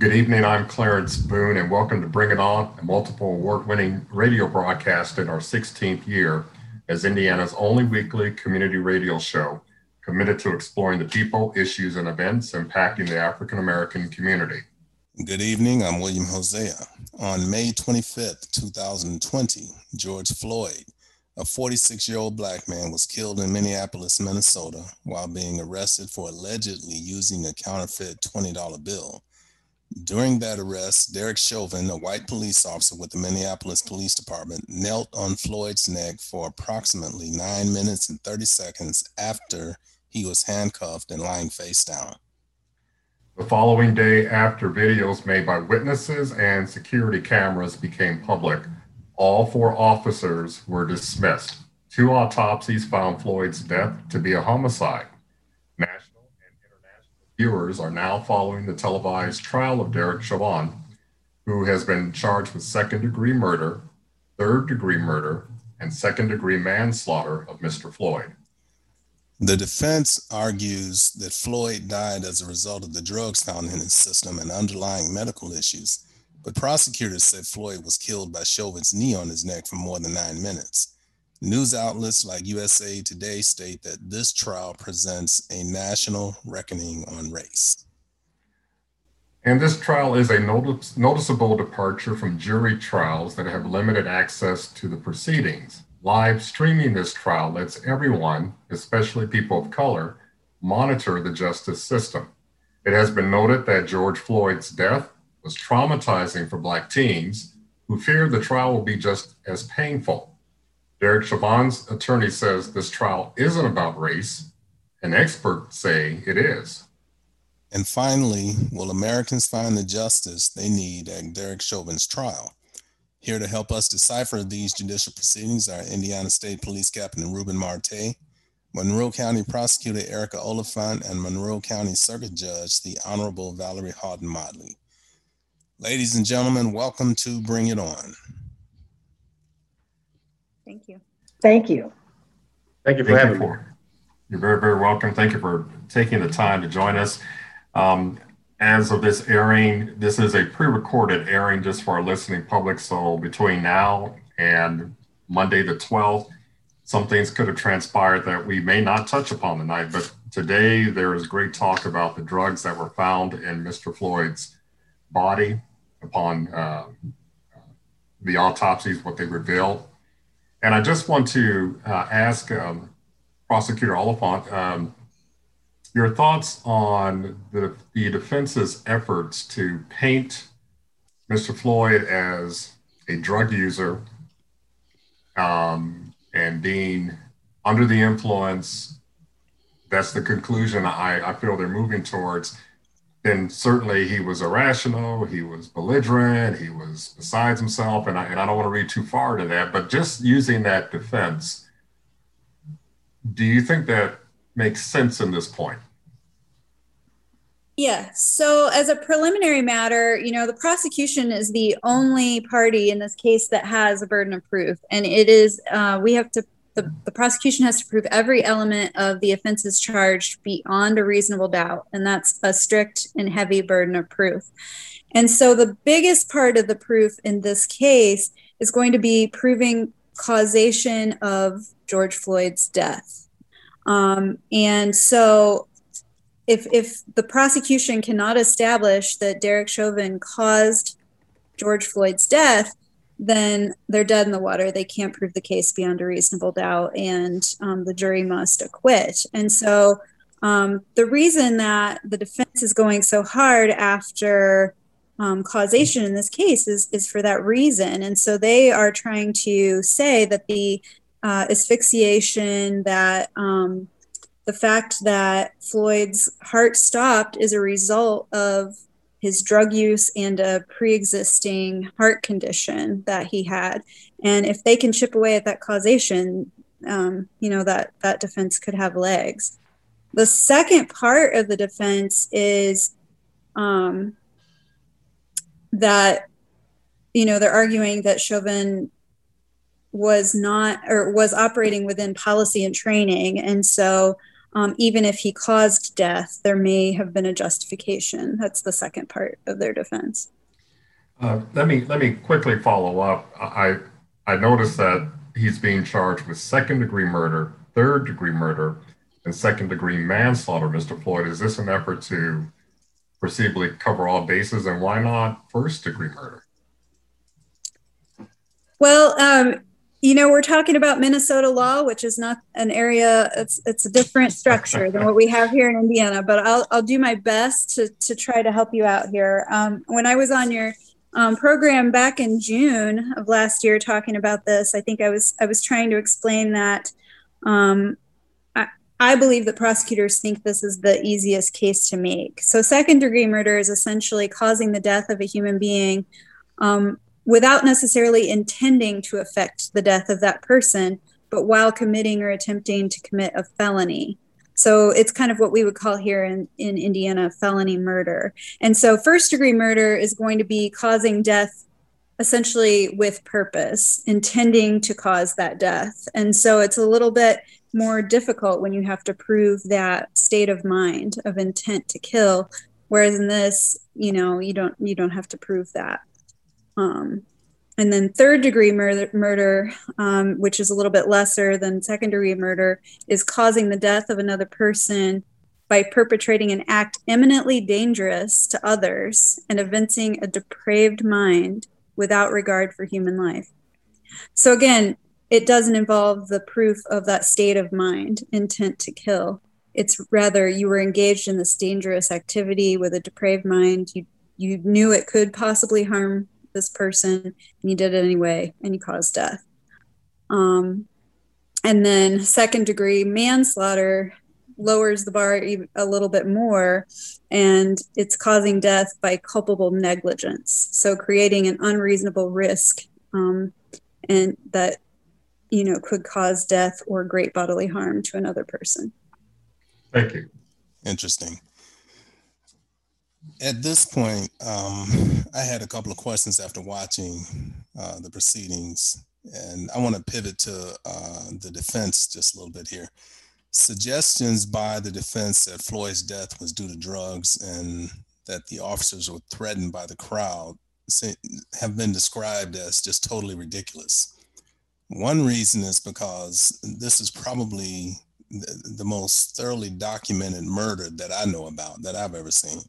Good evening. I'm Clarence Boone, and welcome to Bring It On, a multiple award winning radio broadcast in our 16th year as Indiana's only weekly community radio show committed to exploring the people, issues, and events impacting the African American community. Good evening. I'm William Hosea. On May 25th, 2020, George Floyd, a 46 year old black man, was killed in Minneapolis, Minnesota, while being arrested for allegedly using a counterfeit $20 bill during that arrest, Derek Chauvin, a white police officer with the Minneapolis Police Department, knelt on Floyd's neck for approximately nine minutes and 30 seconds after he was handcuffed and lying face down. The following day, after videos made by witnesses and security cameras became public, all four officers were dismissed. Two autopsies found Floyd's death to be a homicide viewers are now following the televised trial of Derek Chauvin, who has been charged with second degree murder, third degree murder, and second degree manslaughter of Mr. Floyd. The defense argues that Floyd died as a result of the drugs found in his system and underlying medical issues, but prosecutors said Floyd was killed by Chauvin's knee on his neck for more than nine minutes. News outlets like USA Today state that this trial presents a national reckoning on race. And this trial is a notice, noticeable departure from jury trials that have limited access to the proceedings. Live streaming this trial lets everyone, especially people of color, monitor the justice system. It has been noted that George Floyd's death was traumatizing for Black teens who fear the trial will be just as painful. Derek Chauvin's attorney says this trial isn't about race, and experts say it is. And finally, will Americans find the justice they need at Derek Chauvin's trial? Here to help us decipher these judicial proceedings are Indiana State Police Captain Ruben Marte, Monroe County Prosecutor Erica Oliphant, and Monroe County Circuit Judge, the Honorable Valerie Houghton Motley. Ladies and gentlemen, welcome to Bring It On. Thank you. Thank you. Thank you for Thank having you me. You're very, very welcome. Thank you for taking the time to join us. Um, as of this airing, this is a pre-recorded airing just for our listening public. So between now and Monday the 12th, some things could have transpired that we may not touch upon tonight. But today there is great talk about the drugs that were found in Mr. Floyd's body upon uh, the autopsies, what they revealed. And I just want to uh, ask um, Prosecutor Oliphant um, your thoughts on the, the defense's efforts to paint Mr. Floyd as a drug user um, and being under the influence. That's the conclusion I, I feel they're moving towards then certainly he was irrational, he was belligerent, he was besides himself, and I, and I don't want to read too far to that, but just using that defense, do you think that makes sense in this point? Yeah. So, as a preliminary matter, you know, the prosecution is the only party in this case that has a burden of proof. And it is, uh, we have to the, the prosecution has to prove every element of the offenses charged beyond a reasonable doubt. And that's a strict and heavy burden of proof. And so the biggest part of the proof in this case is going to be proving causation of George Floyd's death. Um, and so if, if the prosecution cannot establish that Derek Chauvin caused George Floyd's death, then they're dead in the water. They can't prove the case beyond a reasonable doubt, and um, the jury must acquit. And so, um, the reason that the defense is going so hard after um, causation in this case is is for that reason. And so, they are trying to say that the uh, asphyxiation, that um, the fact that Floyd's heart stopped is a result of his drug use and a pre-existing heart condition that he had. And if they can chip away at that causation um, you know that that defense could have legs. The second part of the defense is um, that you know they're arguing that chauvin was not or was operating within policy and training. And so um, even if he caused death, there may have been a justification. That's the second part of their defense. Uh, let me let me quickly follow up. I I noticed that he's being charged with second degree murder, third degree murder, and second degree manslaughter. Mr. Floyd, is this an effort to perceivably cover all bases, and why not first degree murder? Well, um, you know we're talking about minnesota law which is not an area it's it's a different structure than what we have here in indiana but i'll, I'll do my best to, to try to help you out here. Um, when i was on your um, program back in june of last year talking about this i think i was i was trying to explain that um, I, I believe that prosecutors think this is the easiest case to make. So second degree murder is essentially causing the death of a human being um, without necessarily intending to affect the death of that person, but while committing or attempting to commit a felony. So it's kind of what we would call here in, in Indiana felony murder. And so first degree murder is going to be causing death essentially with purpose, intending to cause that death. And so it's a little bit more difficult when you have to prove that state of mind of intent to kill. Whereas in this, you know, you don't you don't have to prove that. Um, and then third degree murder, murder um, which is a little bit lesser than second degree murder, is causing the death of another person by perpetrating an act eminently dangerous to others and evincing a depraved mind without regard for human life. So, again, it doesn't involve the proof of that state of mind, intent to kill. It's rather you were engaged in this dangerous activity with a depraved mind. You, you knew it could possibly harm this person and you did it anyway and you caused death. Um, and then second degree manslaughter lowers the bar a little bit more and it's causing death by culpable negligence. So creating an unreasonable risk um, and that you know could cause death or great bodily harm to another person. Thank you. Interesting at this point, um, I had a couple of questions after watching uh, the proceedings, and I want to pivot to uh, the defense just a little bit here. Suggestions by the defense that Floyd's death was due to drugs and that the officers were threatened by the crowd have been described as just totally ridiculous. One reason is because this is probably the, the most thoroughly documented murder that I know about that I've ever seen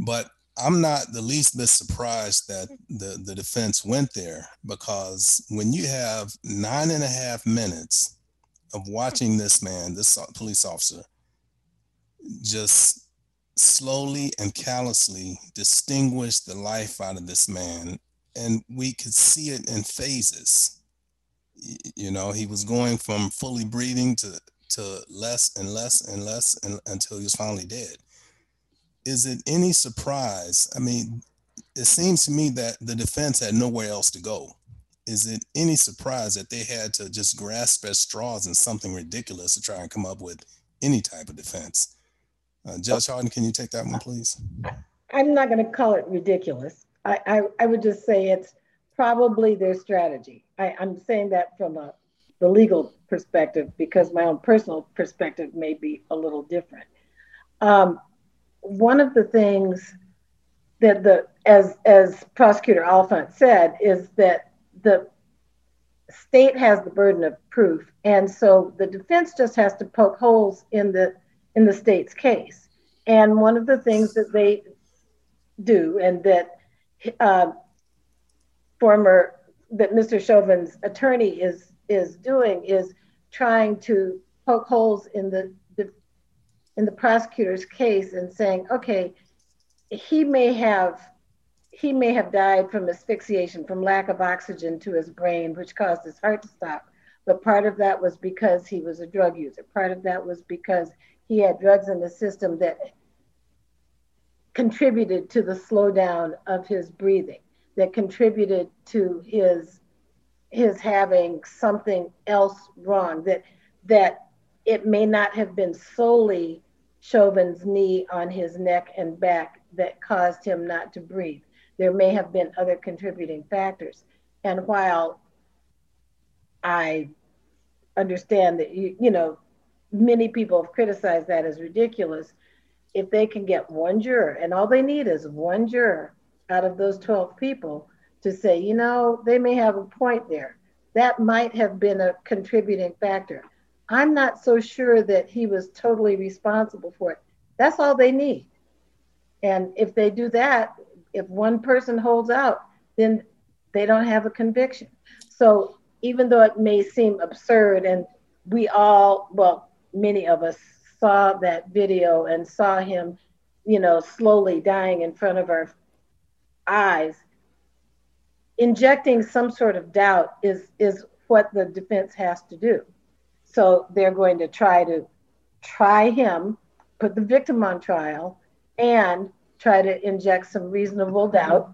but I'm not the least bit surprised that the, the defense went there because when you have nine and a half minutes of watching this man, this police officer, just slowly and callously distinguish the life out of this man, and we could see it in phases. You know, he was going from fully breathing to to less and less and less and, until he was finally dead is it any surprise? I mean, it seems to me that the defense had nowhere else to go. Is it any surprise that they had to just grasp at straws and something ridiculous to try and come up with any type of defense? Uh, Judge Houghton, can you take that one, please? I'm not going to call it ridiculous. I, I, I, would just say it's probably their strategy. I, I'm saying that from a, the legal perspective because my own personal perspective may be a little different. Um, one of the things that the as as prosecutor Oliphant said is that the state has the burden of proof. And so the defense just has to poke holes in the in the state's case. And one of the things that they do and that uh, former that mr chauvin's attorney is is doing is trying to poke holes in the in the prosecutor's case and saying, okay, he may have he may have died from asphyxiation from lack of oxygen to his brain, which caused his heart to stop. But part of that was because he was a drug user. Part of that was because he had drugs in the system that contributed to the slowdown of his breathing, that contributed to his his having something else wrong, that that it may not have been solely Chauvin's knee on his neck and back that caused him not to breathe. There may have been other contributing factors. And while I understand that you, you know, many people have criticized that as ridiculous, if they can get one juror, and all they need is one juror out of those 12 people to say, you know, they may have a point there. That might have been a contributing factor. I'm not so sure that he was totally responsible for it. That's all they need. And if they do that, if one person holds out, then they don't have a conviction. So even though it may seem absurd, and we all, well, many of us saw that video and saw him, you know, slowly dying in front of our eyes, injecting some sort of doubt is is what the defense has to do. So they're going to try to try him, put the victim on trial, and try to inject some reasonable doubt,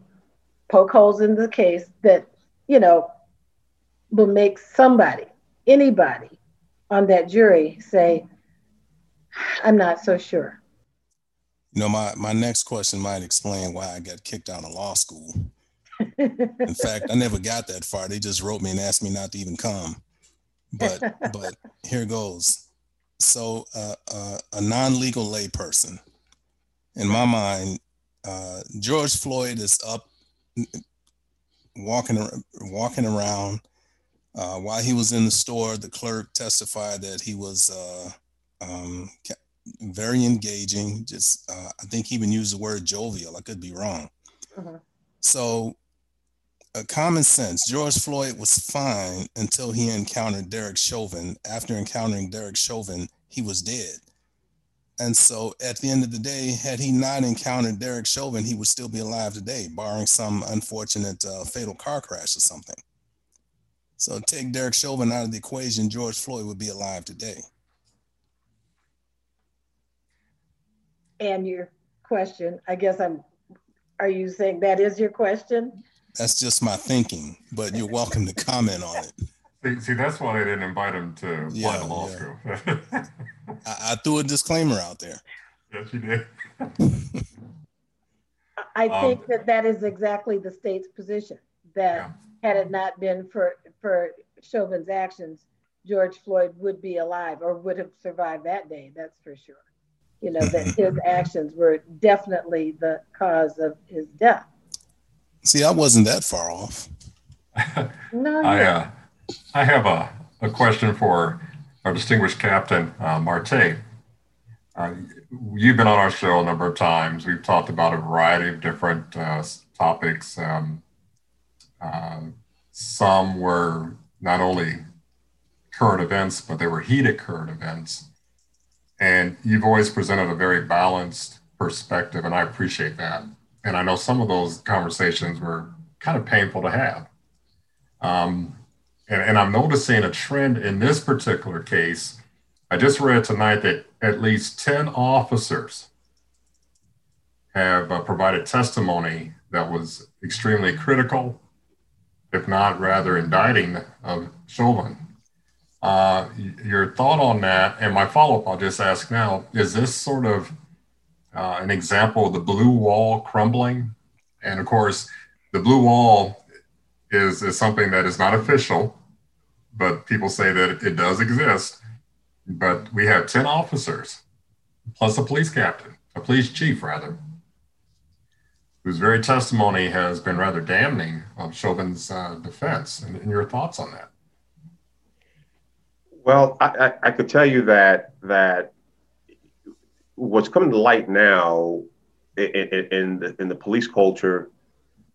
poke holes in the case that, you know, will make somebody, anybody on that jury say, I'm not so sure. You know, my, my next question might explain why I got kicked out of law school. In fact, I never got that far. They just wrote me and asked me not to even come. But but here goes. So uh, uh, a non-legal layperson, in my mind, uh, George Floyd is up walking walking around. Uh, while he was in the store, the clerk testified that he was uh, um, very engaging. Just, uh, I think he even used the word jovial. I could be wrong. Uh-huh. So, uh, common sense. George Floyd was fine until he encountered Derek Chauvin. After encountering Derek Chauvin, he was dead. And so, at the end of the day, had he not encountered Derek Chauvin, he would still be alive today, barring some unfortunate uh, fatal car crash or something. So, take Derek Chauvin out of the equation, George Floyd would be alive today. and your question. I guess I'm, are you saying that is your question? That's just my thinking, but you're welcome to comment on it. See, see that's why they didn't invite him to yeah, apply to law yeah. school. I, I, threw a disclaimer out there. Yes, you did. I um, think um, that that is exactly the state's position. That yeah. had it not been for for Chauvin's actions, George Floyd would be alive or would have survived that day. That's for sure you know, that his actions were definitely the cause of his death. See, I wasn't that far off. no, I, uh, I have a, a question for our distinguished captain, uh, Marte. Uh, you've been on our show a number of times. We've talked about a variety of different uh, topics. Um, uh, some were not only current events, but they were heated current events. And you've always presented a very balanced perspective, and I appreciate that. And I know some of those conversations were kind of painful to have. Um, and, and I'm noticing a trend in this particular case. I just read tonight that at least 10 officers have uh, provided testimony that was extremely critical, if not rather indicting of Chauvin. Uh, your thought on that, and my follow up, I'll just ask now: Is this sort of uh, an example of the blue wall crumbling? And of course, the blue wall is is something that is not official, but people say that it does exist. But we have ten officers, plus a police captain, a police chief rather, whose very testimony has been rather damning of Chauvin's uh, defense. And, and your thoughts on that? Well, I, I, I could tell you that that what's coming to light now in, in, the, in the police culture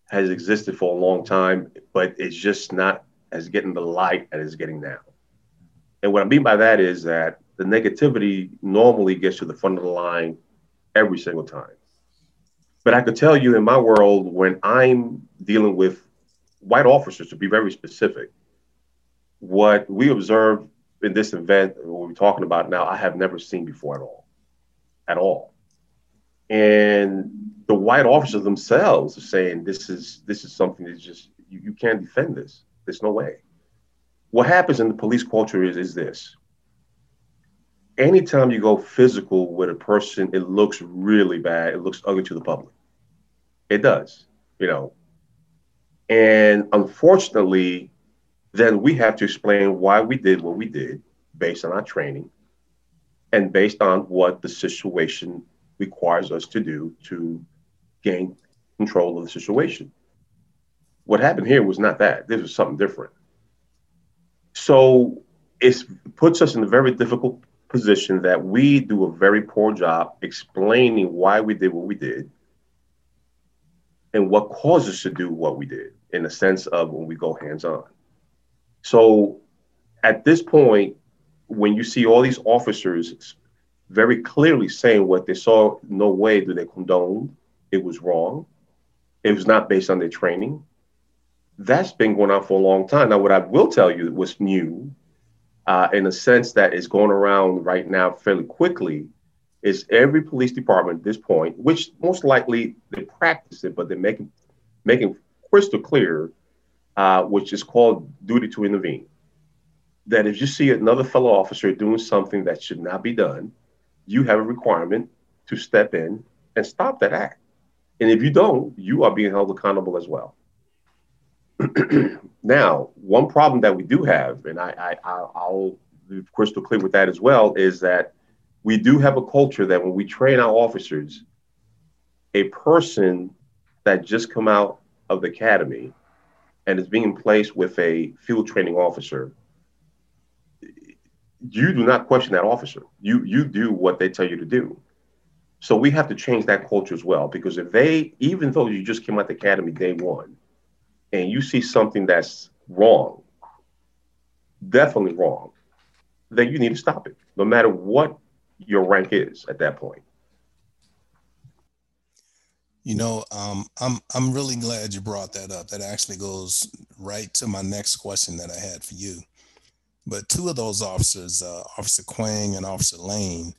has existed for a long time, but it's just not as getting the light as it's getting now. And what I mean by that is that the negativity normally gets to the front of the line every single time. But I could tell you in my world, when I'm dealing with white officers, to be very specific, what we observe in this event, what we're talking about now, I have never seen before at all, at all. and the white officers themselves are saying this is this is something that's just you, you can't defend this. There's no way. What happens in the police culture is is this. Anytime you go physical with a person, it looks really bad. It looks ugly to the public. It does, you know. And unfortunately, then we have to explain why we did what we did based on our training and based on what the situation requires us to do to gain control of the situation. What happened here was not that. This was something different. So it puts us in a very difficult position that we do a very poor job explaining why we did what we did and what caused us to do what we did in the sense of when we go hands on. So at this point, when you see all these officers very clearly saying what they saw, no way do they condone, it was wrong, it was not based on their training. That's been going on for a long time. Now, what I will tell you was new, uh, in a sense that is going around right now fairly quickly, is every police department at this point, which most likely they practice it, but they're making making crystal clear, uh, which is called duty to intervene. That if you see another fellow officer doing something that should not be done, you have a requirement to step in and stop that act. And if you don't, you are being held accountable as well. now, one problem that we do have, and I, I, I'll be crystal clear with that as well, is that we do have a culture that when we train our officers, a person that just come out of the academy and is being placed with a field training officer, you do not question that officer. You you do what they tell you to do. So we have to change that culture as well because if they, even though you just came out the academy day one, and you see something that's wrong, definitely wrong, then you need to stop it, no matter what your rank is at that point. You know, um, I'm I'm really glad you brought that up. That actually goes right to my next question that I had for you. But two of those officers, uh, Officer Kueng and Officer Lane,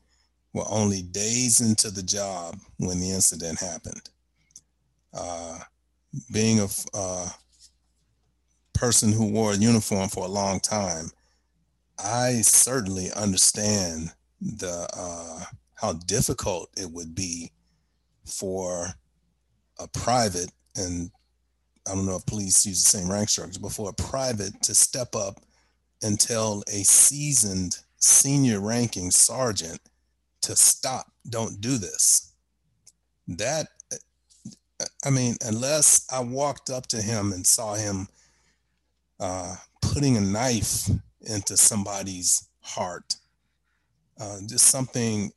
were only days into the job when the incident happened. Uh, being a uh, person who wore a uniform for a long time, I certainly understand the uh, how difficult it would be for a private and I don't know if police use the same rank structure, but for a private to step up tell a seasoned senior ranking sergeant to stop, don't do this. That, I mean, unless I walked up to him and saw him uh, putting a knife into somebody's heart, uh, just something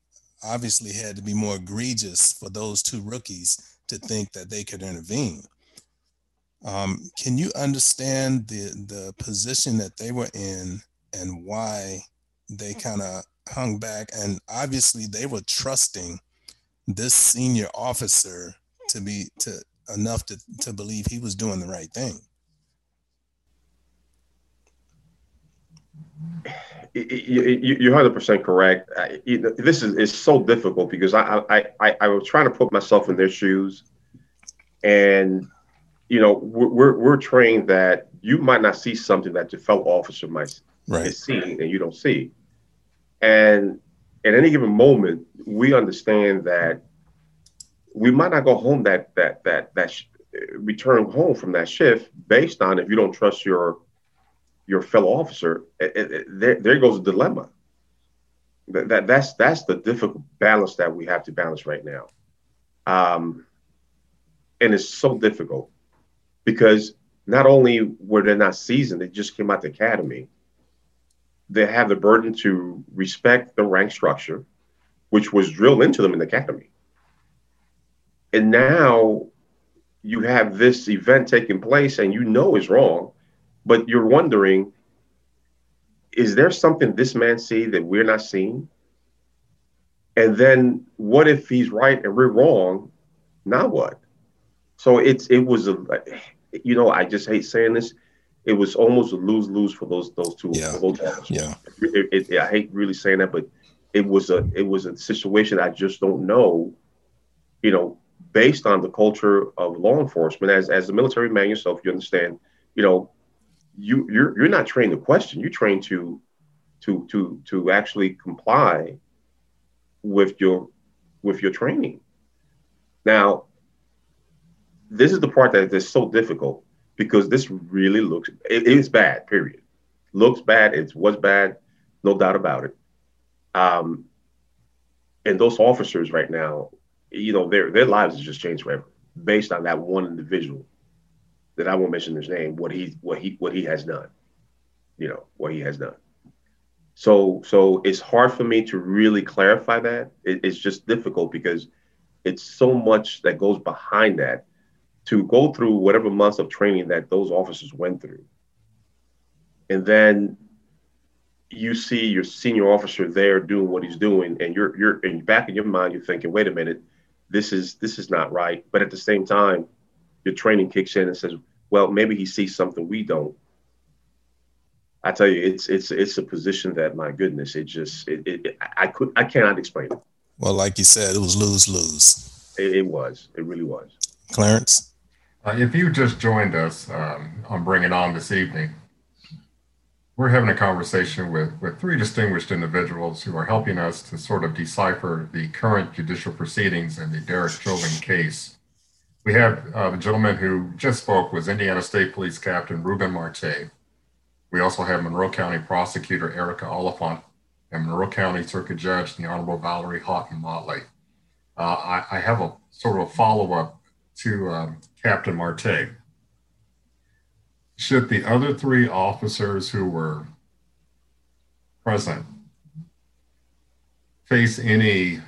obviously had to be more egregious for those two rookies to think that they could intervene. Um, can you understand the the position that they were in and why they kind of hung back? And obviously, they were trusting this senior officer to be to enough to to believe he was doing the right thing. You're 100 percent correct. This is is so difficult because I, I I I was trying to put myself in their shoes, and you know we're we're trained that you might not see something that your fellow officer might right. see and you don't see, and at any given moment we understand that we might not go home that that that that sh- return home from that shift based on if you don't trust your your fellow officer, it, it, there, there goes a dilemma. That, that that's that's the difficult balance that we have to balance right now, um, and it's so difficult because not only were they not seasoned, they just came out the academy. They have the burden to respect the rank structure, which was drilled into them in the academy. And now you have this event taking place, and you know is wrong, but you're wondering, is there something this man see that we're not seeing? And then what if he's right and we're wrong? Now what? So it's it was a you know I just hate saying this. It was almost a lose lose for those those two. Yeah. Those yeah. It, it, I hate really saying that, but it was a it was a situation I just don't know you know, based on the culture of law enforcement, as as a military man yourself, you understand, you know, you you're you're not trained to question. You're trained to to to to actually comply with your with your training. Now, this is the part that is so difficult because this really looks it is bad. Period. Looks bad. It was bad, no doubt about it. Um, and those officers right now, you know, their their lives have just changed forever based on that one individual that I won't mention his name. What he what he what he has done, you know, what he has done. So so it's hard for me to really clarify that. It, it's just difficult because it's so much that goes behind that to go through whatever months of training that those officers went through. And then you see your senior officer there doing what he's doing, and you're you're in back in your mind, you're thinking, wait a minute, this is this is not right. But at the same time, your training kicks in and says, well, maybe he sees something we don't. I tell you, it's it's it's a position that my goodness, it just it, it I could I cannot explain it. Well, like you said, it was lose lose. It, it was. It really was. Clarence. Uh, if you just joined us um, on Bring It On this evening, we're having a conversation with, with three distinguished individuals who are helping us to sort of decipher the current judicial proceedings in the Derek Chauvin case. We have uh, the gentleman who just spoke was Indiana State Police Captain Ruben Marte. We also have Monroe County Prosecutor Erica Oliphant and Monroe County Circuit Judge the Honorable Valerie Houghton Motley. Uh, I, I, have a sort of a follow up to um, Captain Marte. Should the other three officers who were present face any,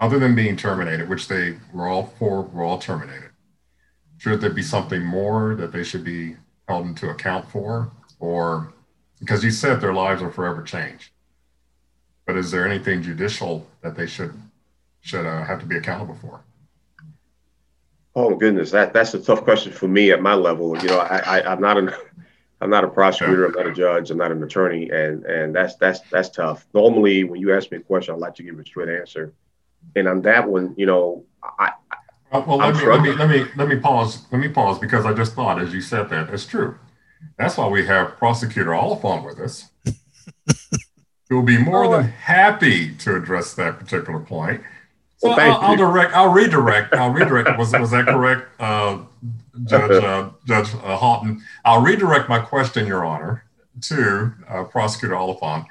other than being terminated, which they were all four were all terminated, should there be something more that they should be held into account for? Or because you said their lives are forever changed. But is there anything judicial that they should should uh, have to be accountable for? Oh goodness, that that's a tough question for me at my level. You know, I, I am not an I'm not a prosecutor, I'm not a judge, I'm not an attorney, and and that's that's that's tough. Normally, when you ask me a question, I like to give a straight answer, and on that one, you know, I. Uh, well, let me, let me let me let me pause. Let me pause because I just thought, as you said that, it's true. That's why we have Prosecutor Oliphant with us, who will be more than happy to address that particular point. So well, I'll, I'll, direct. I'll redirect. I'll redirect. Was was that correct, uh, Judge uh, Judge uh, Houghton? I'll redirect my question, Your Honor, to uh, Prosecutor Oliphant.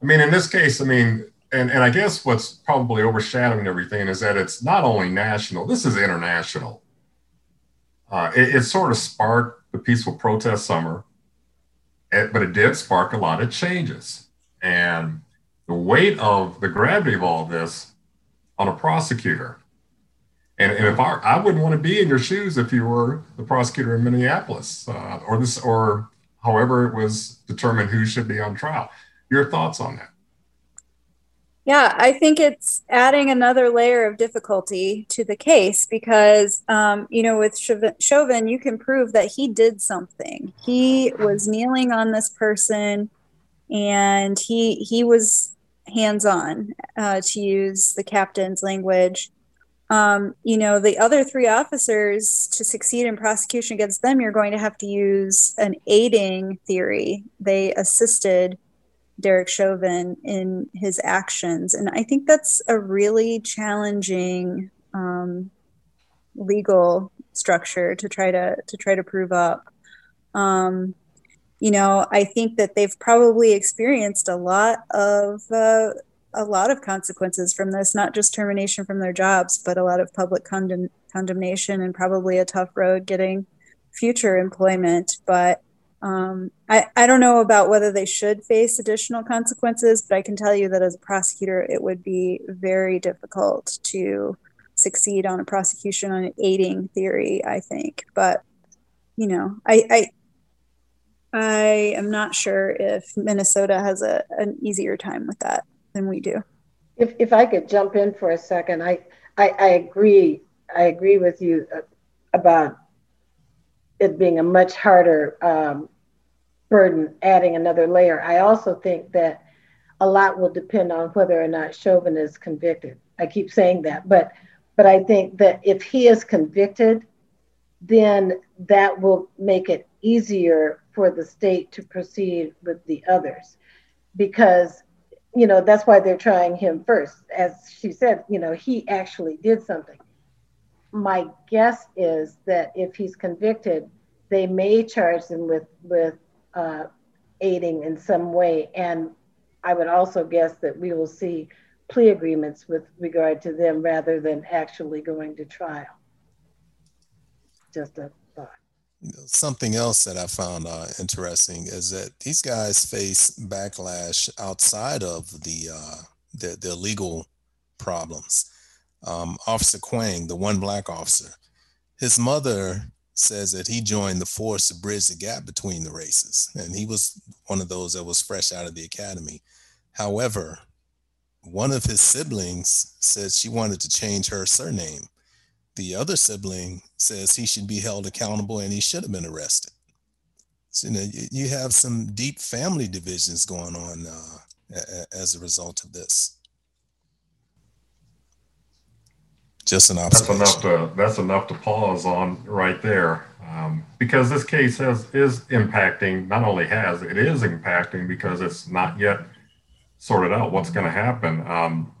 I mean, in this case, I mean, and and I guess what's probably overshadowing everything is that it's not only national. This is international. Uh, it, it sort of sparked the peaceful protest summer, but it did spark a lot of changes. And the weight of the gravity of all this on a prosecutor. And, and if I, I wouldn't want to be in your shoes if you were the prosecutor in Minneapolis uh, or this, or however it was determined who should be on trial. Your thoughts on that? Yeah, I think it's adding another layer of difficulty to the case because, um, you know, with Chauvin, you can prove that he did something. He was kneeling on this person, and he he was hands on, uh, to use the captain's language. Um, you know, the other three officers to succeed in prosecution against them, you're going to have to use an aiding theory. They assisted Derek Chauvin in his actions. And I think that's a really challenging um, legal structure to try to to try to prove up. Um, you know, I think that they've probably experienced a lot of uh, a lot of consequences from this, not just termination from their jobs, but a lot of public condemn- condemnation and probably a tough road getting future employment. But um, I, I don't know about whether they should face additional consequences, but I can tell you that as a prosecutor, it would be very difficult to succeed on a prosecution on an aiding theory, I think. But, you know, I, I, I am not sure if Minnesota has a, an easier time with that than we do. If, if I could jump in for a second, I, I, I agree. I agree with you uh, about it being a much harder um, burden adding another layer. I also think that a lot will depend on whether or not Chauvin is convicted. I keep saying that, but But I think that if he is convicted, then that will make it easier for the state to proceed with the others. Because you know that's why they're trying him first. As she said you know he actually did something. My guess is that if he's convicted they may charge him with with uh, aiding in some way. And i would also guess that we will see plea agreements with regard to them rather than actually going to trial. Just a thought something else that I found uh, interesting is that these guys face backlash outside of the uh, the, the legal problems. Um, officer Kueng, the one black officer, his mother says that he joined the force to bridge the gap between the races, and he was one of those that was fresh out of the academy. However, one of his siblings said she wanted to change her surname the other sibling says he should be held accountable and he should have been arrested. So, you know, you have some deep family divisions going on uh, as a result of this. Just an observation. That's enough to that's enough to pause on right there, um, because this case has is impacting. Not only has it is impacting because it's not yet sorted out what's going to happen. Um,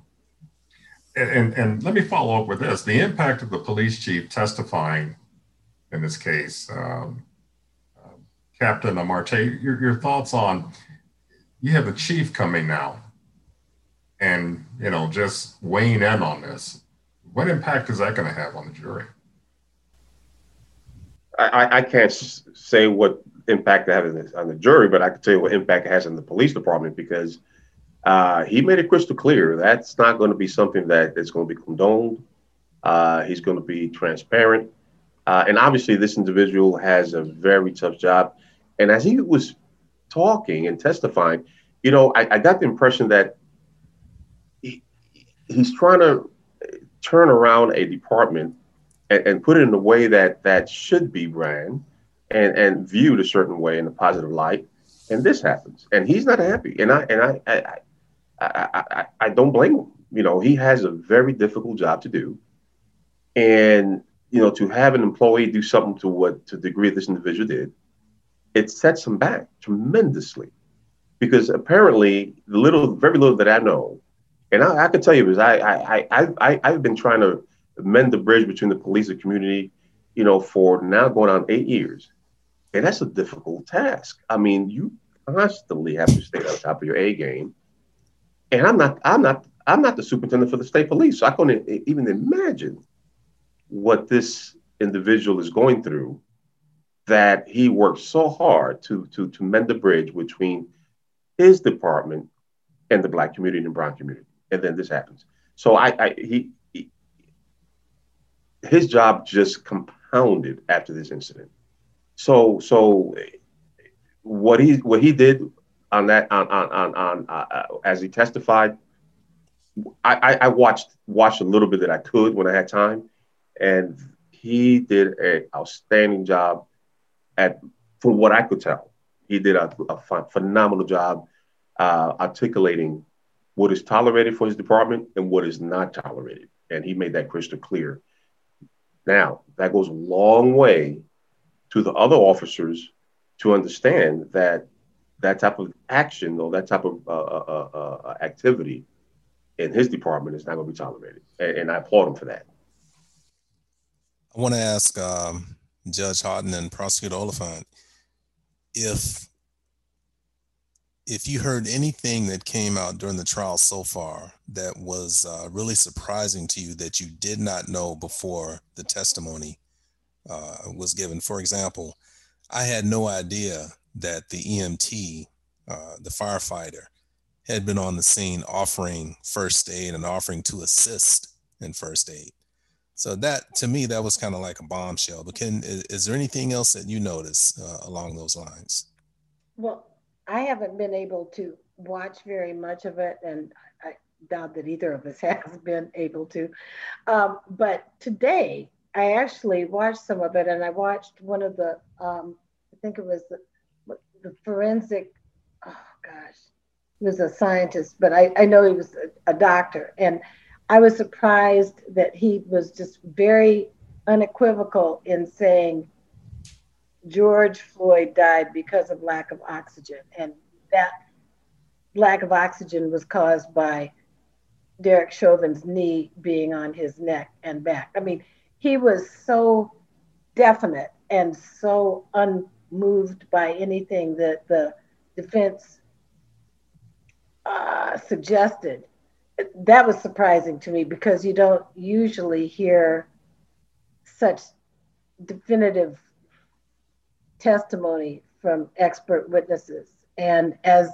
and, and let me follow up with this. The impact of the police chief testifying in this case um, uh, captain amarte your, your thoughts on you have the chief coming now and you know just weighing in on this. What impact is that going to have on the jury? I, I can't say what impact it has on the jury, but I can tell you what impact it has on the police department because uh, he made it crystal clear that's not going to be something that is going to be condoned. Uh, he's going to be transparent. Uh, and obviously, this individual has a very tough job. And as he was talking and testifying, you know, I, I got the impression that he, he's trying to turn around a department and, and, put it in a way that that should be ran and, and viewed a certain way in a positive light. And this happens, and he's not happy. And I and I, I I, I, I don't blame him. You know, he has a very difficult job to do. And, you know, to have an employee do something to what to the degree this individual did, it sets him back tremendously. Because apparently the little, very little that I know, and I, I can tell you because I, I, I, I, I've been trying to mend the bridge between the police and community, you know, for now going on eight years. And that's a difficult task. I mean, you constantly have to stay on top of your A game and I'm not, I'm not, I'm not the superintendent for the state police. So I couldn't even imagine what this individual is going through that he worked so hard to to to mend the bridge between his department and the black community and brown community. And then this happens. So I, I he, he his job just compounded after this incident. So so what he what he did on that on on on, on uh, uh, as he testified. I, I watched watched a little bit that I could when I had time, and he did an outstanding job at from what I could tell. He did a, a phenomenal job uh, articulating what is tolerated for his department and what is not tolerated, and he made that crystal clear. Now that goes a long way to the other officers to understand that that type of action or that type of uh, uh, uh, uh activity in his department is not going to be tolerated. And, and, I applaud him for that. I want to ask um, Judge Houghton and Prosecutor Oliphant if if you heard anything that came out during the trial so far that was uh, really surprising to you that you did not know before the testimony uh, was given. For example, I had no idea that the EMT, uh, the firefighter, had been on the scene offering first aid and offering to assist in first aid. So that to me, that was kind of like a bombshell. But can is, is there anything else that you notice uh, along those lines? Well, I haven't been able to watch very much of it, and I doubt that either of us has been able to. Um, but today, I actually watched some of it, and I watched one of the, um, I think it was the the forensic, oh gosh, he was a scientist, but I, I know he was a, a doctor. And I was surprised that he was just very unequivocal in saying George Floyd died because of lack of oxygen. And that lack of oxygen was caused by Derek Chauvin's knee being on his neck and back. I mean, he was so definite and so unmoved by anything that the defense uh, suggested. That was surprising to me because you don't usually hear such definitive testimony from expert witnesses. And as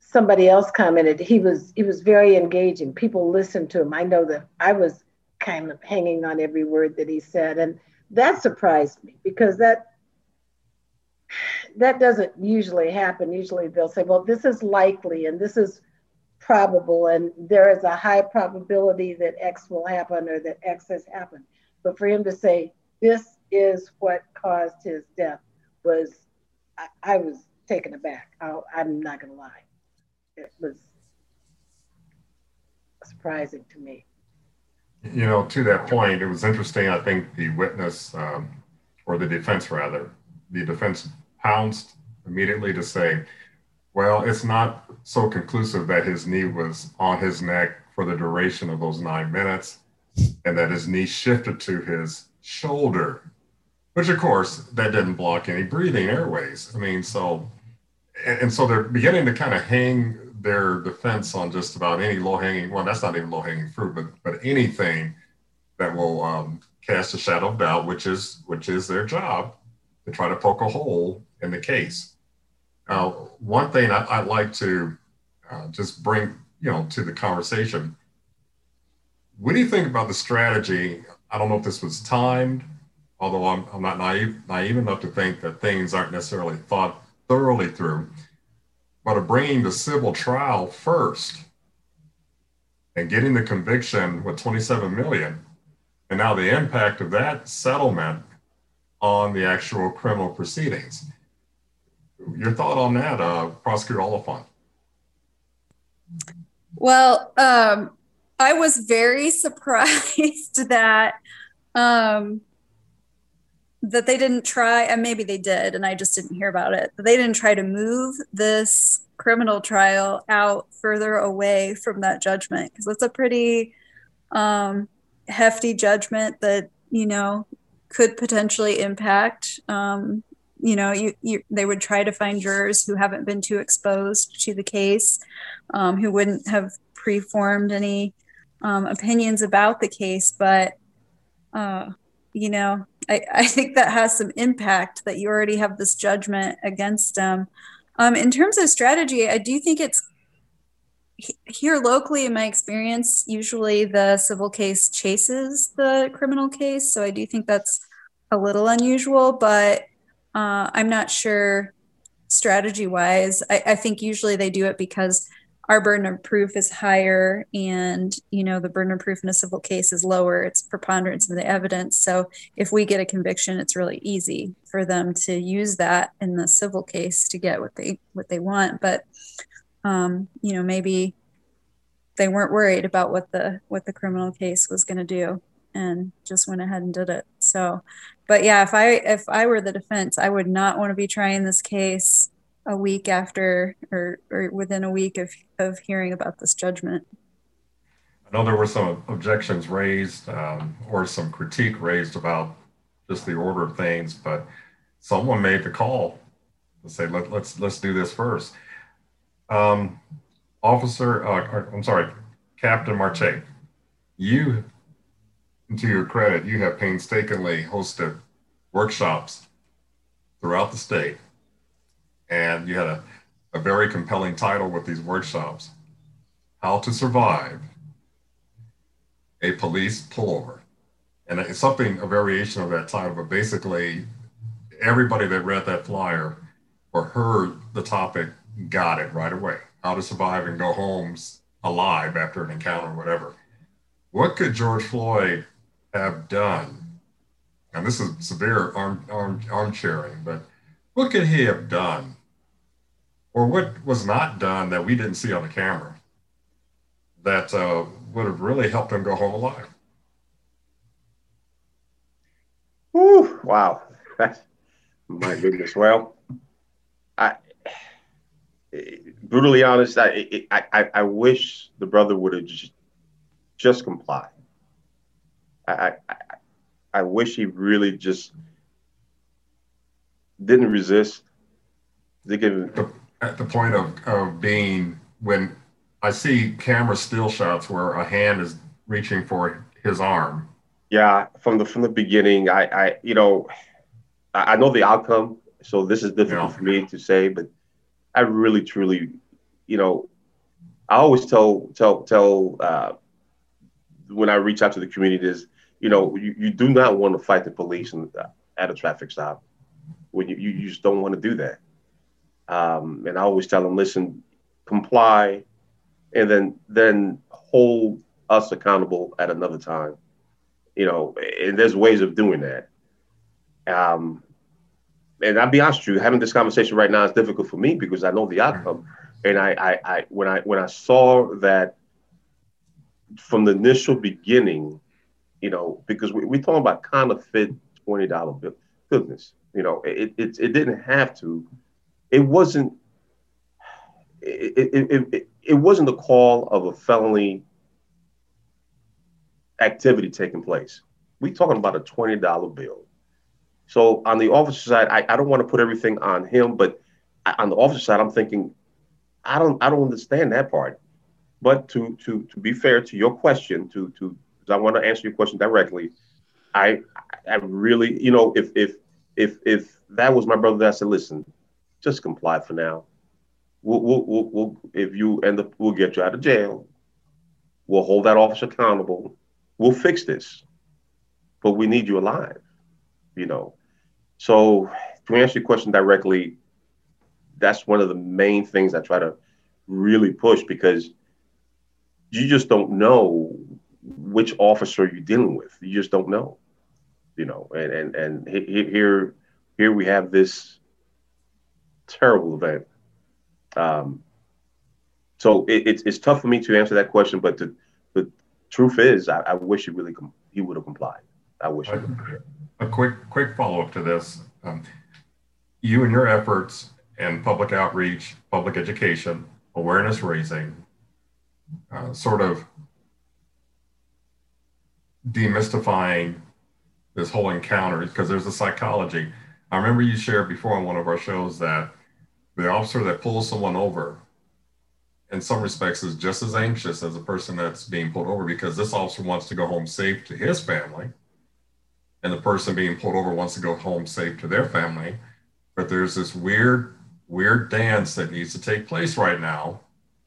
somebody else commented, he was he was very engaging. People listened to him. I know that I was kind of hanging on every word that he said, and that surprised me because that that doesn't usually happen. Usually they'll say, well, this is likely and this is probable, and there is a high probability that X will happen or that X has happened. But for him to say, this is what caused his death was, I, I was taken aback. I, I'm not going to lie. It was surprising to me. You know, to that point, it was interesting. I think the witness, um, or the defense rather, the defense pounced immediately to say, well, it's not so conclusive that his knee was on his neck for the duration of those nine minutes and that his knee shifted to his shoulder, which of course that didn't block any breathing airways. I mean, so, and, and so they're beginning to kind of hang their defense on just about any low hanging, well, that's not even low hanging fruit, but, but anything that will um, cast a shadow of doubt, which is, which is their job to try to poke a hole in the case. Uh, one thing I, would like to uh, just bring, you know, to the conversation. What do you think about the strategy? I don't know if this was timed, although I'm, I'm not naive, naive enough to think that things aren't necessarily thought thoroughly through, but of bringing the civil trial first and getting the conviction with 27 million, and now the impact of that settlement on the actual criminal proceedings. Your thought on that, uh, Prosecutor Oliphant? Well, um, I was very surprised that um, that they didn't try, and maybe they did, and I just didn't hear about it. They didn't try to move this criminal trial out further away from that judgment because it's a pretty um, hefty judgment that you know could potentially impact um, you know you, you, they would try to find jurors who haven't been too exposed to the case um, who wouldn't have preformed any um, opinions about the case but uh, you know I, I think that has some impact that you already have this judgment against them. Um, in terms of strategy i do think it's here locally in my experience usually the civil case chases the criminal case. So i do think that's a little unusual but uh, i'm not sure strategy wise I, I, think usually they do it because our burden of proof is higher and you know the burden of proof in a civil case is lower. It's preponderance of the evidence. So if we get a conviction it's really easy for them to use that in the civil case to get what they what they want. But um, you know maybe they weren't worried about what the what the criminal case was going to do and just went ahead and did it. So but yeah if i if i were the defense i would not want to be trying this case a week after or, or within a week of, of hearing about this judgment. I know there were some objections raised um, or some critique raised about just the order of things but someone made the call to say Let, let's let's do this first um, Officer, uh, I'm sorry, Captain Marte, you, to your credit, you have painstakingly hosted workshops throughout the state, and you had a, a very compelling title with these workshops How to Survive a Police Pullover. And it's something, a variation of that title, but basically, everybody that read that flyer or heard the topic got it right away how to survive and go home alive after an encounter whatever. What could George Floyd have done? And this is severe arm, arm, armchairing, but what could he have done? Or what was not done that we didn't see on the camera that uh, would have really helped him go home alive. Whew, wow. My goodness. Well, I brutally honest, I, I, I wish the brother would have just, just complied. I, I, I wish he really just didn't resist. At the point of, of being when I see camera still shots where a hand is reaching for his arm. Yeah, from the from the beginning, I, I you know, I, I know the outcome, so this is difficult yeah. for me to say, but I really truly, you know, I always tell tell tell uh, when I reach out to the communities, you know, you, you do not want to fight the police uh, at a traffic stop. When you, you just don't want to do that. Um, and I always tell them, listen, comply, and then then hold us accountable at another time. You know, and there's ways of doing that. Um, and I'll be honest with you, having this conversation right now is difficult for me because I know the outcome. And I, I, I when I when I saw that from the initial beginning, you know, because we, we're talking about counterfeit twenty dollar bill goodness, you know, it, it it didn't have to. It wasn't. It, it, it, it wasn't the call of a felony activity taking place. We're talking about a twenty dollar bill. So on the officer side, I, I don't want to put everything on him, but on the officer side, I'm thinking, I don't I don't understand that part. But to to to be fair to your question, to to I want to answer your question directly. I I really, you know, if if if if that was my brother that said, listen, just comply for now. We'll, we'll, we'll, we'll, if you end up, we'll get you out of jail. We'll hold that officer accountable. We'll fix this, but we need you alive, you know. So to answer your question directly, that's one of the main things I try to really push because you just don't know which officer you're dealing with. You just don't know, you know. And and and here here we have this terrible event um, so it, it's it's tough for me to answer that question, but the, the truth is, I, I wish he really com- he would have complied. I wish. A, a quick quick follow up to this: um, you and your efforts and public outreach, public education, awareness raising, uh, sort of demystifying this whole encounter because there's a psychology. I remember you shared before on one of our shows that the officer that pulls someone over in some respects is just as anxious as the person that's being pulled over because this officer wants to go home safe to his family and the person being pulled over wants to go home safe to their family but there's this weird weird dance that needs to take place right now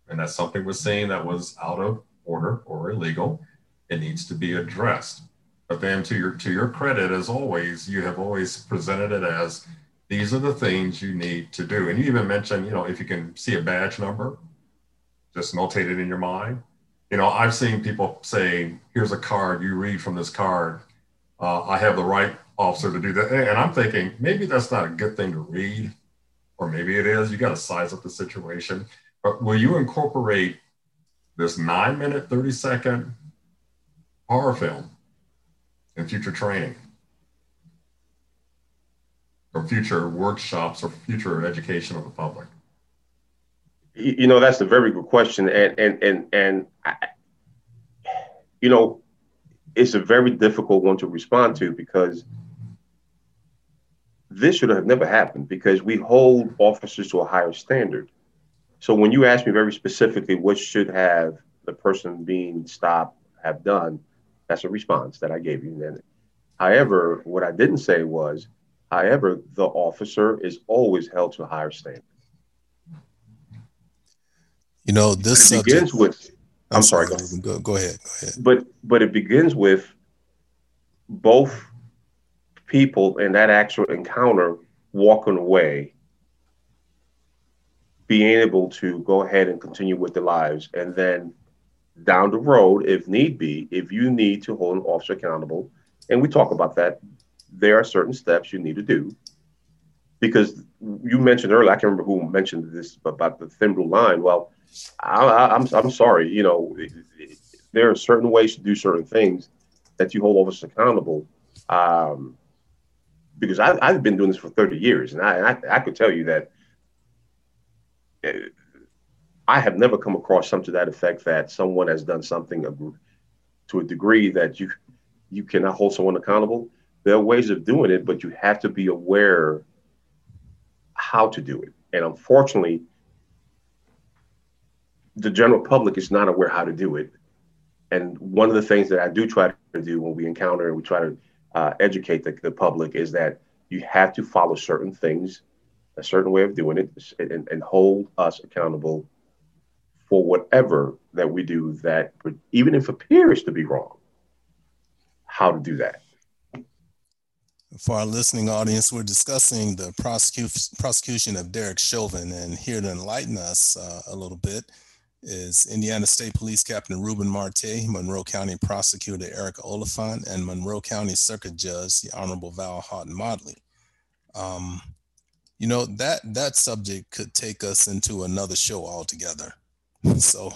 and that something we're seeing that was out of order or illegal it needs to be addressed but then to your to your credit as always you have always presented it as these are the things you need to do. And you even mentioned, you know, if you can see a badge number, just notate it in your mind. You know, I've seen people say, here's a card, you read from this card. Uh, I have the right officer to do that. And I'm thinking, maybe that's not a good thing to read, or maybe it is. You got to size up the situation. But will you incorporate this nine minute, 30 second horror film in future training? or future workshops or future education of the public? You know, that's a very good question, and and and and I, you know, it's a very difficult one to respond to because this should have never happened because we hold officers to a higher standard. So when you ask me very specifically what should have the person being stopped have done, that's a response that I gave you. Then, however, what I didn't say was However, the officer is always held to a higher standard. You know, this it begins with. I'm, sorry. sorry go, go ahead. Go ahead. But but it begins with both people in that actual encounter walking away, being able to go ahead and continue with their lives, and then down the road, if need be, if you need to hold an officer accountable, and we talk about that there are certain steps you need to do because you mentioned earlier, I can't remember who mentioned this about the thin blue line. Well, I, am I'm, I'm sorry. You know, there are certain ways to do certain things that you hold officers accountable. Um, because I, I've been doing this for 30 years, and I, I, I could tell you that uh, I have never come across something to that effect that someone has done something to a degree that you you cannot hold someone accountable. There are ways of doing it, but you have to be aware how to do it. And unfortunately, the general public is not aware how to do it. And one of the things that I do try to do when we encounter and we try to uh, educate the, the public is that you have to follow certain things, a certain way of doing it, and, and hold us accountable for whatever that we do that, even if appears to be wrong, how to do that. For our listening audience, we're discussing the prosecu- prosecution of Derek Chauvin, and here to enlighten us uh, a little bit is Indiana State Police Captain Ruben Marte, Monroe County Prosecutor Erica Oliphant, and Monroe County Circuit Judge, the Honorable Val Houghton Motley. Um, you know that that subject could take us into another show altogether. So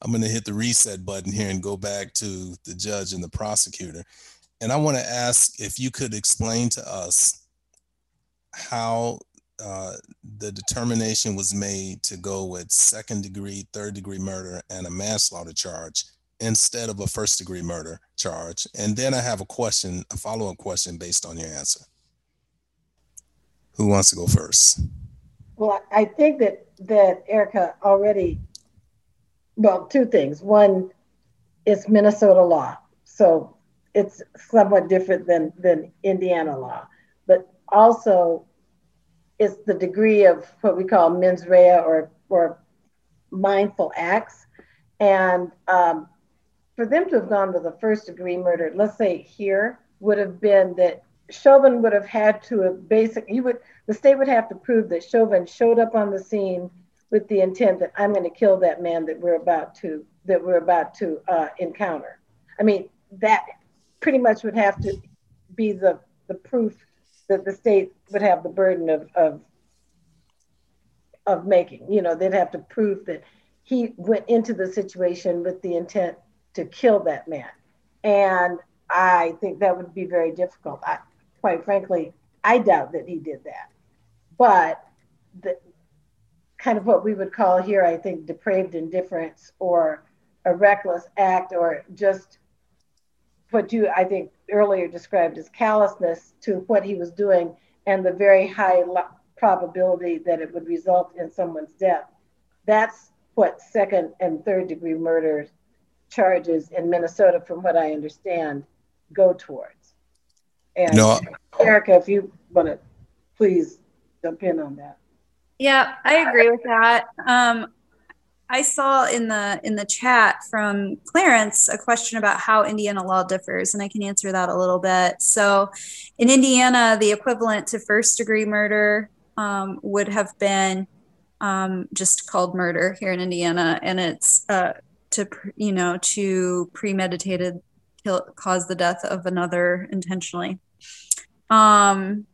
I'm going to hit the reset button here and go back to the judge and the prosecutor. And I want to ask if you could explain to us how uh, the determination was made to go with second degree, third degree murder, and a manslaughter charge instead of a first degree murder charge. And then I have a question, a follow up question based on your answer. Who wants to go first? Well, I think that that Erica already well, two things. One, it's Minnesota law, so it's somewhat different than than Indiana law. But also, it's the degree of what we call mens rea or or mindful acts, and um, for them to have gone to the first degree murder, let's say here would have been that Chauvin would have had to have basic. He would the state would have to prove that Chauvin showed up on the scene with the intent that I'm going to kill that man that we're about to that we're about to uh, encounter. I mean, that pretty much would have to be the the proof that the state would have the burden of of of making. You know, they'd have to prove that he went into the situation with the intent to kill that man, and I think that would be very difficult. I, quite frankly, I doubt that he did that, but the, kind of what we would call here, I think, depraved indifference or a reckless act or just what you, I think, earlier described as callousness to what he was doing and the very high lo- probability that it would result in someone's death. That's what second and third degree murder charges in Minnesota, from what I understand, go towards. And no. Erica, if you want to please jump in on that. Yeah, I agree with that. Um, I saw in the in the chat from Clarence a question about how Indiana law differs, and I can answer that a little bit. So, in Indiana, the equivalent to first degree murder um, would have been um, just called murder here in Indiana, and it's uh, to you know to premeditated kill, cause the death of another intentionally. Um,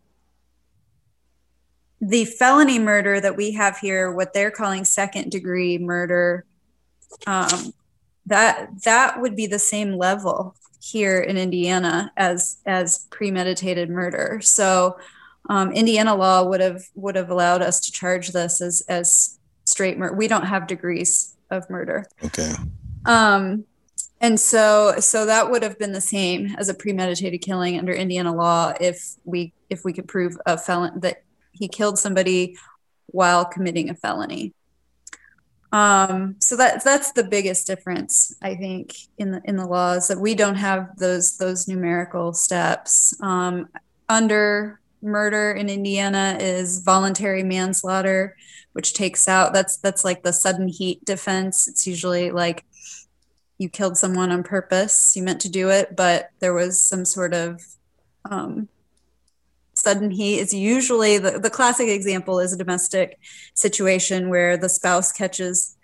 the felony murder that we have here, what they're calling second degree murder, um, that that would be the same level here in Indiana as as premeditated murder. So um, Indiana law would have would have allowed us to charge this as as straight murder. We don't have degrees of murder. Okay. Um, and so so that would have been the same as a premeditated killing under Indiana law if we if we could prove a felon that he killed somebody while committing a felony. Um, so that that's the biggest difference, I think, in the in the laws that we don't have those those numerical steps. Um, under murder in Indiana is voluntary manslaughter, which takes out that's that's like the sudden heat defense. It's usually like you killed someone on purpose, you meant to do it, but there was some sort of um, sudden heat is usually the, the classic example is a domestic situation where the spouse catches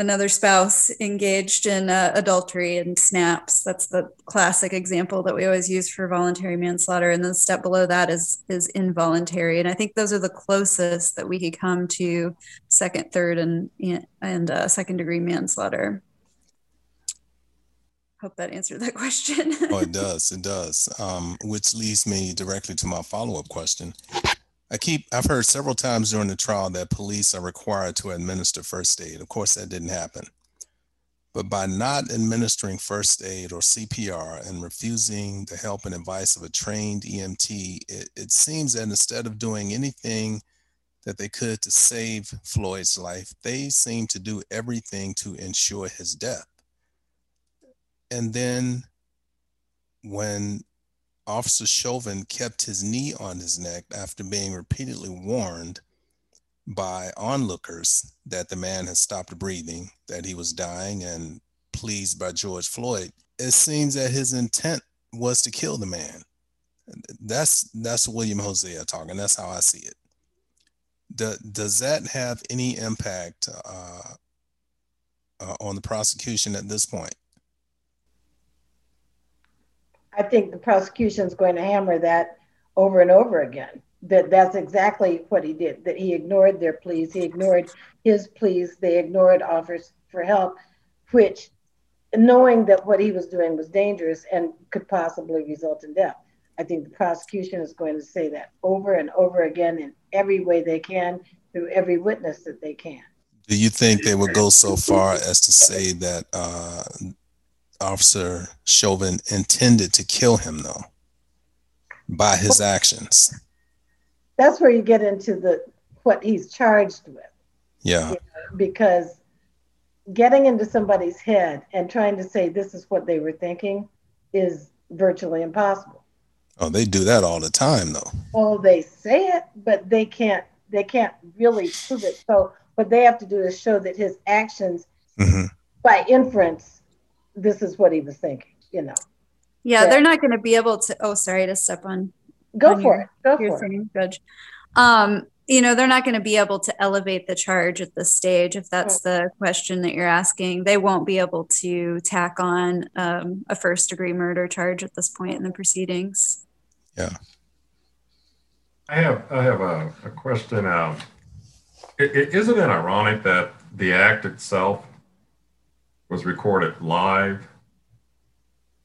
another spouse engaged in uh, adultery and snaps. That's the classic example that we always use for voluntary manslaughter. And then step below that is is involuntary. And I think those are the closest that we could come to second, third, and and uh, second degree manslaughter. Hope that answered that question. oh, it does. It does. Um, which leads me directly to my follow up question. I keep I've heard several times during the trial that police are required to administer first aid. Of course, that didn't happen. But by not administering first aid or CPR and refusing the help and advice of a trained EMT, it, it seems that instead of doing anything that they could to save Floyd's life, they seem to do everything to ensure his death. And then when Officer Chauvin kept his knee on his neck after being repeatedly warned by onlookers that the man had stopped breathing, that he was dying, and pleased by George Floyd. It seems that his intent was to kill the man. That's that's William Hosea talking. That's how I see it. Do, does that have any impact uh, uh, on the prosecution at this point? I think the prosecution is going to hammer that over and over again. That that's exactly what he did. That he ignored their pleas. He ignored his pleas. They ignored offers for help, which, knowing that what he was doing was dangerous and could possibly result in death. I think the prosecution is going to say that over and over again in every way they can, through every witness that they can. Do you think they would go so far as to say that uh, Officer Chauvin intended to kill him, though, by his actions. That's where you get into the what he's charged with. Yeah. You know, because getting into somebody's head and trying to say this is what they were thinking is virtually impossible. Oh, they do that all the time, though. Oh, they say it, but they can't. They can't really prove it. So, what they have to do is show that his actions, mm-hmm. by inference, this is what he was thinking, you know. Yeah, they're not going to be able to. Oh, sorry to step on. Go on for your, it. Go for thing, it, Judge. Um, you know, they're not going to be able to elevate the charge at this stage if that's the question that you're asking. They won't be able to tack on um, a first degree murder charge at this point in the proceedings. Yeah. I have I have a, a question. Uh, it, it, isn't it ironic that the act itself was recorded live,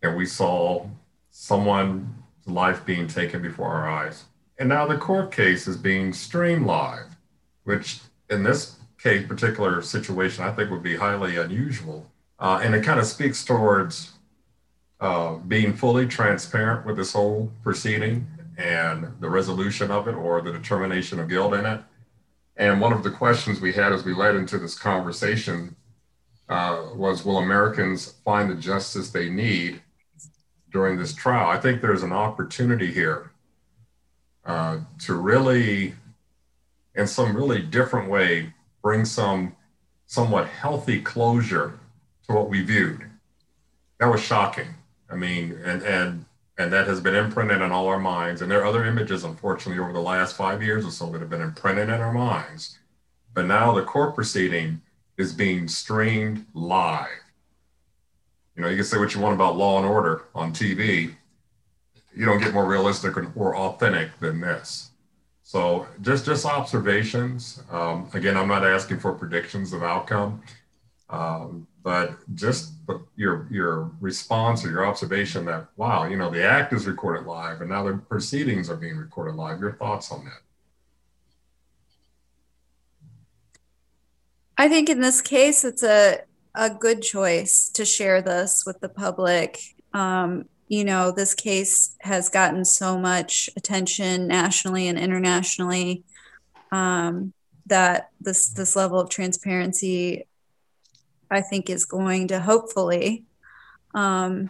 and we saw someone's life being taken before our eyes. And now the court case is being streamed live, which in this case, particular situation, I think would be highly unusual. Uh, and it kind of speaks towards uh, being fully transparent with this whole proceeding and the resolution of it or the determination of guilt in it. And one of the questions we had as we led into this conversation uh, was will Americans find the justice they need during this trial? I think there's an opportunity here uh, to really, in some really different way, bring some somewhat healthy closure to what we viewed. That was shocking. I mean, and and and that has been imprinted in all our minds. And there are other images, unfortunately, over the last five years or so that have been imprinted in our minds. But now the court proceeding is being streamed live. You know, you can say what you want about Law and Order on TV. You don't get more realistic or authentic than this. So just just observations. Um, again, I'm not asking for predictions of outcome, um, but just your your response or your observation that wow, you know, the act is recorded live, and now the proceedings are being recorded live. Your thoughts on that? I think in this case, it's a, a good choice to share this with the public. Um, you know, this case has gotten so much attention nationally and internationally um, that this this level of transparency, I think, is going to hopefully um,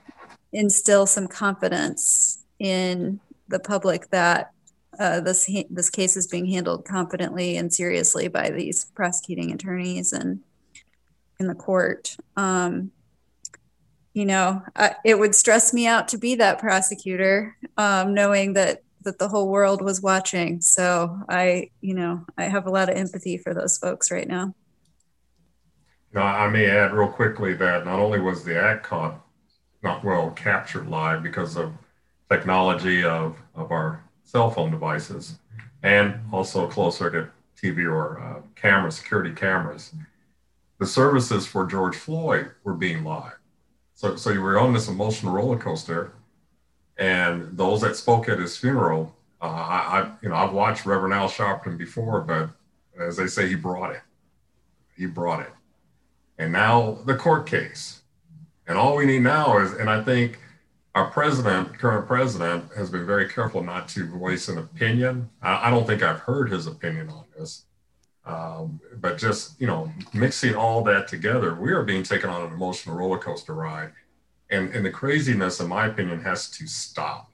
instill some confidence in the public that uh, this this case is being handled competently and seriously by these prosecuting attorneys and in the court. Um, you know, I, it would stress me out to be that prosecutor, um, knowing that that the whole world was watching. So I, you know, I have a lot of empathy for those folks right now. Now, I may add real quickly that not only was the act caught not well captured live because of technology of, of our cell phone devices and also close circuit TV or uh, camera, security cameras, the services for George Floyd were being live. So, so you were on this emotional roller coaster, and those that spoke at his funeral, uh, I, I, you know, I've watched Reverend Al Sharpton before, but as they say, he brought it. He brought it. And now the court case. And all we need now is, and I think our president, current president, has been very careful not to voice an opinion. I, I don't think I've heard his opinion on this. Um, but just you know, mixing all that together, we are being taken on an emotional roller coaster ride, and and the craziness, in my opinion, has to stop.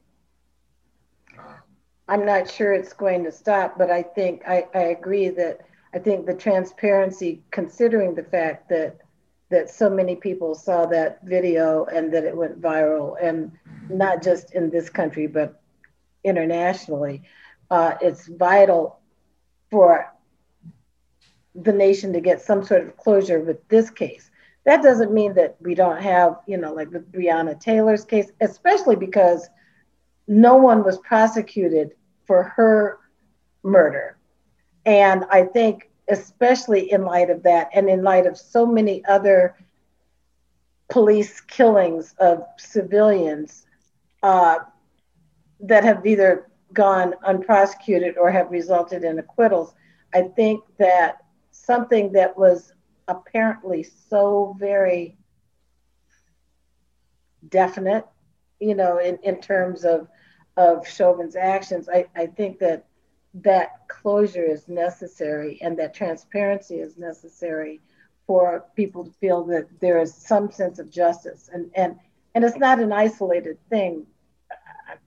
I'm not sure it's going to stop, but I think I, I agree that I think the transparency, considering the fact that that so many people saw that video and that it went viral, and not just in this country but internationally, uh, it's vital for the nation to get some sort of closure with this case. That doesn't mean that we don't have, you know, like with Breonna Taylor's case, especially because no one was prosecuted for her murder. And I think, especially in light of that, and in light of so many other police killings of civilians uh, that have either gone unprosecuted or have resulted in acquittals, I think that something that was apparently so very definite, you know, in, in terms of of Chauvin's actions, I, I think that that closure is necessary and that transparency is necessary for people to feel that there is some sense of justice. And and and it's not an isolated thing. I'm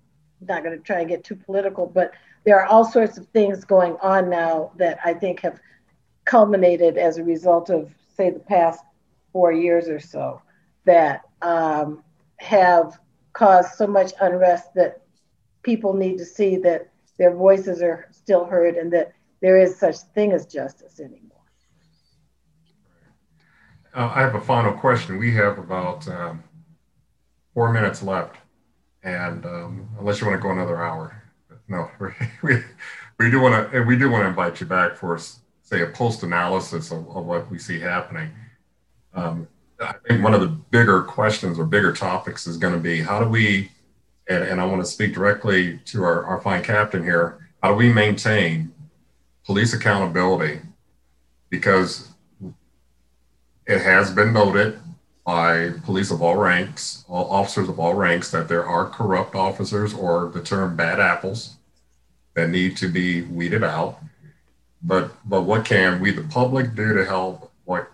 not going to try and get too political but there are all sorts of things going on now that i think have culminated as a result of, say, the past four years or so that um, have caused so much unrest that people need to see that their voices are still heard and that there is such thing as justice anymore. Uh, I have a final question. We have about um, four minutes left, and um, unless you want to go another hour, no, we, we do want to we do want to invite you back for say a post analysis of, of, what we see happening. Um, I think one of the bigger questions or bigger topics is going to be how do we, and, and I want to speak directly to our, our fine captain here, how do we maintain police accountability? Because it has been noted by police of all ranks, all officers of all ranks, that there are corrupt officers or the term bad apples that need to be weeded out. But but what can we, the public, do to help? What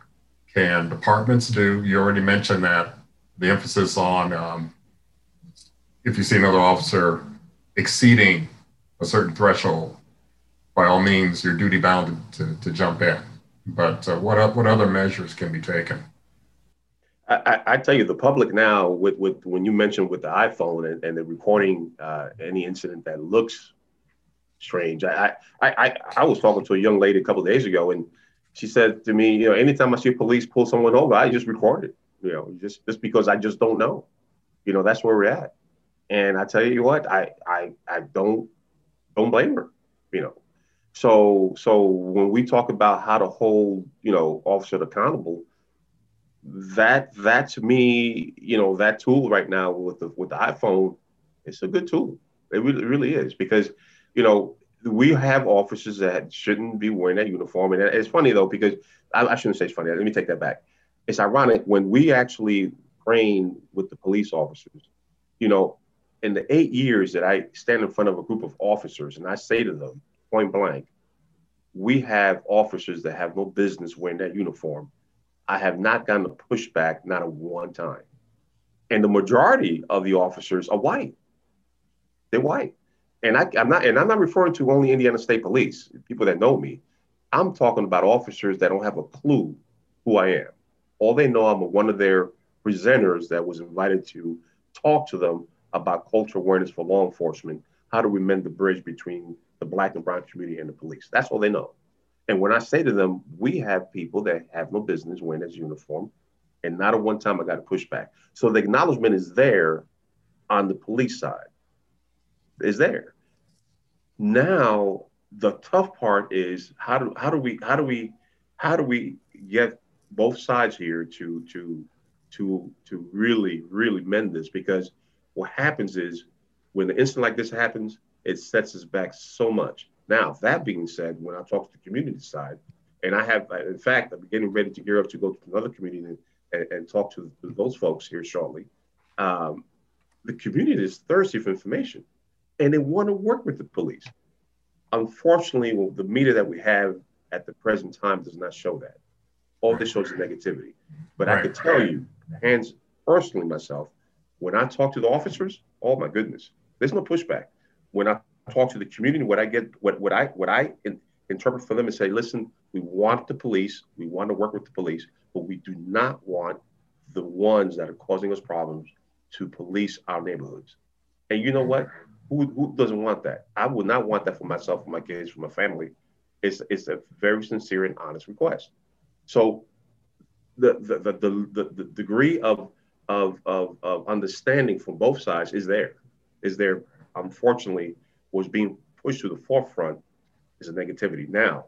can departments do? You already mentioned that the emphasis on um, if you see another officer exceeding a certain threshold, by all means, you're duty bound to, to jump in. But uh, what what other measures can be taken? I, I, tell you, the public now, with, with when you mentioned with the iPhone and, and the reporting uh, any incident that looks strange. I, I, I, I was talking to a young lady a couple days ago, and she said to me, you know, anytime I see police pull someone over, I just record it. You know, just just because I just don't know. You know, that's where we're at. And I tell you what, I I I don't don't blame her. You know, so so when we talk about how to hold you know officers accountable, that that to me, you know, that tool right now with the with the iPhone, it's a good tool. It really, really is because you know, we have officers that shouldn't be wearing that uniform. And it's funny though, because I, I, shouldn't say it's funny. Let me take that back. It's ironic when we actually train with the police officers, you know, in the eight years that I stand in front of a group of officers and I say to them point blank, we have officers that have no business wearing that uniform. I have not gotten a pushback, not a one time. And the majority of the officers are white. They're white and I, am not, and I'm not referring to only Indiana State Police, people that know me. I'm talking about officers that don't have a clue who I am. All they know, I'm one of their presenters that was invited to talk to them about cultural awareness for law enforcement. How do we mend the bridge between the black and brown community and the police? That's all they know. And when I say to them, we have people that have no business wearing this uniform, and not at one time I got a pushback. So the acknowledgement is there on the police side, is there. Now the tough part is how do how do we how do we how do we get both sides here to to to to really really mend this because what happens is when the incident like this happens it sets us back so much now that being said when i talk to the community side and i have in fact i'm getting ready to gear up to go to another community and, and talk to, those folks here shortly um, the community is thirsty for information and they want to work with the police unfortunately well, the media that we have at the present time does not show that all this shows is negativity. But right. I could tell you, hands personally myself, when I talk to the officers, oh my goodness, there's no pushback. When I talk to the community, what I get, what what I what I in, interpret for them and say, listen, we want the police, we want to work with the police, but we do not want the ones that are causing us problems to police our neighborhoods. And you know what? Who, who doesn't want that? I would not want that for myself, for my kids, for my family. It's, it's a very sincere and honest request. So the the, the, the, the degree of, of, of, of understanding from both sides is there. Is there, unfortunately, was being pushed to the forefront is a negativity. Now,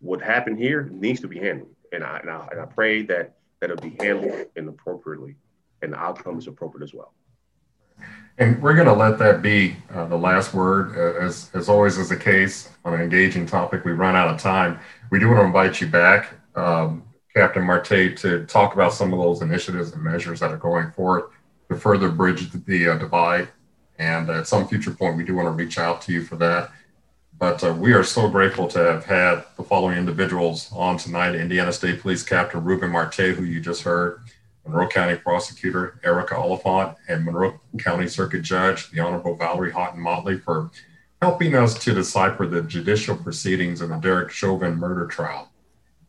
what happened here needs to be handled. And I, and I, and I pray that, that it'll be handled and appropriately and the outcome is appropriate as well. And we're going to let that be uh, the last word. Uh, as, as always is the case on an engaging topic, we run out of time. We do want to invite you back um, Captain Marte to talk about some of those initiatives and measures that are going forth to further bridge the uh, divide. And at some future point, we do want to reach out to you for that. But uh, we are so grateful to have had the following individuals on tonight Indiana State Police Captain Ruben Marte, who you just heard, Monroe County Prosecutor Erica Oliphant, and Monroe County Circuit Judge, the Honorable Valerie Houghton Motley, for helping us to decipher the judicial proceedings in the Derek Chauvin murder trial.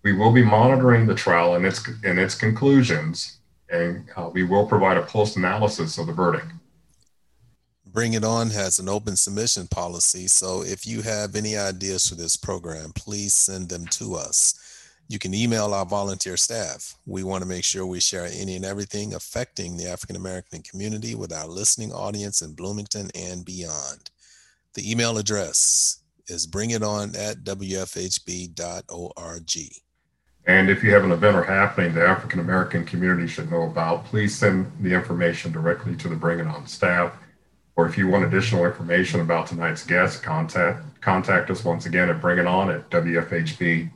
We will be monitoring the trial and its and its conclusions, and uh, we will provide a post analysis of the verdict. Bring It On has an open submission policy, so if you have any ideas for this program, please send them to us. You can email our volunteer staff. We want to make sure we share any and everything affecting the African American community with our listening audience in Bloomington and beyond. The email address is bringiton at wfhb.org. And if you have an event or happening the African American community should know about, please send the information directly to the Bring It On staff. Or if you want additional information about tonight's guest, contact contact us once again at Bring It On at wfhb.org.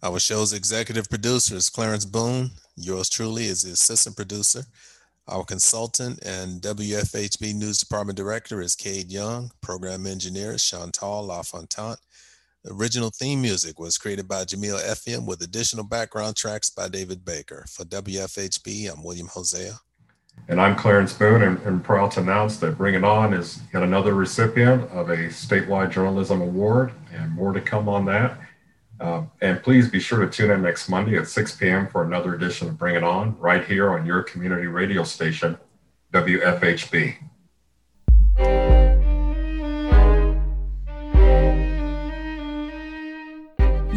Our show's executive producer is Clarence Boone. Yours truly is the assistant producer. Our consultant and WFHB News Department Director is Cade Young. Program engineer is Chantal LaFontant. Original theme music was created by Jamil Effiam with additional background tracks by David Baker. For WFHB, I'm William Hosea. And I'm Clarence Boone, and, and proud to announce that Bring It On is yet another recipient of a statewide journalism award, and more to come on that. Uh, and please be sure to tune in next Monday at 6 p.m. for another edition of Bring It On, right here on your community radio station, WFHB.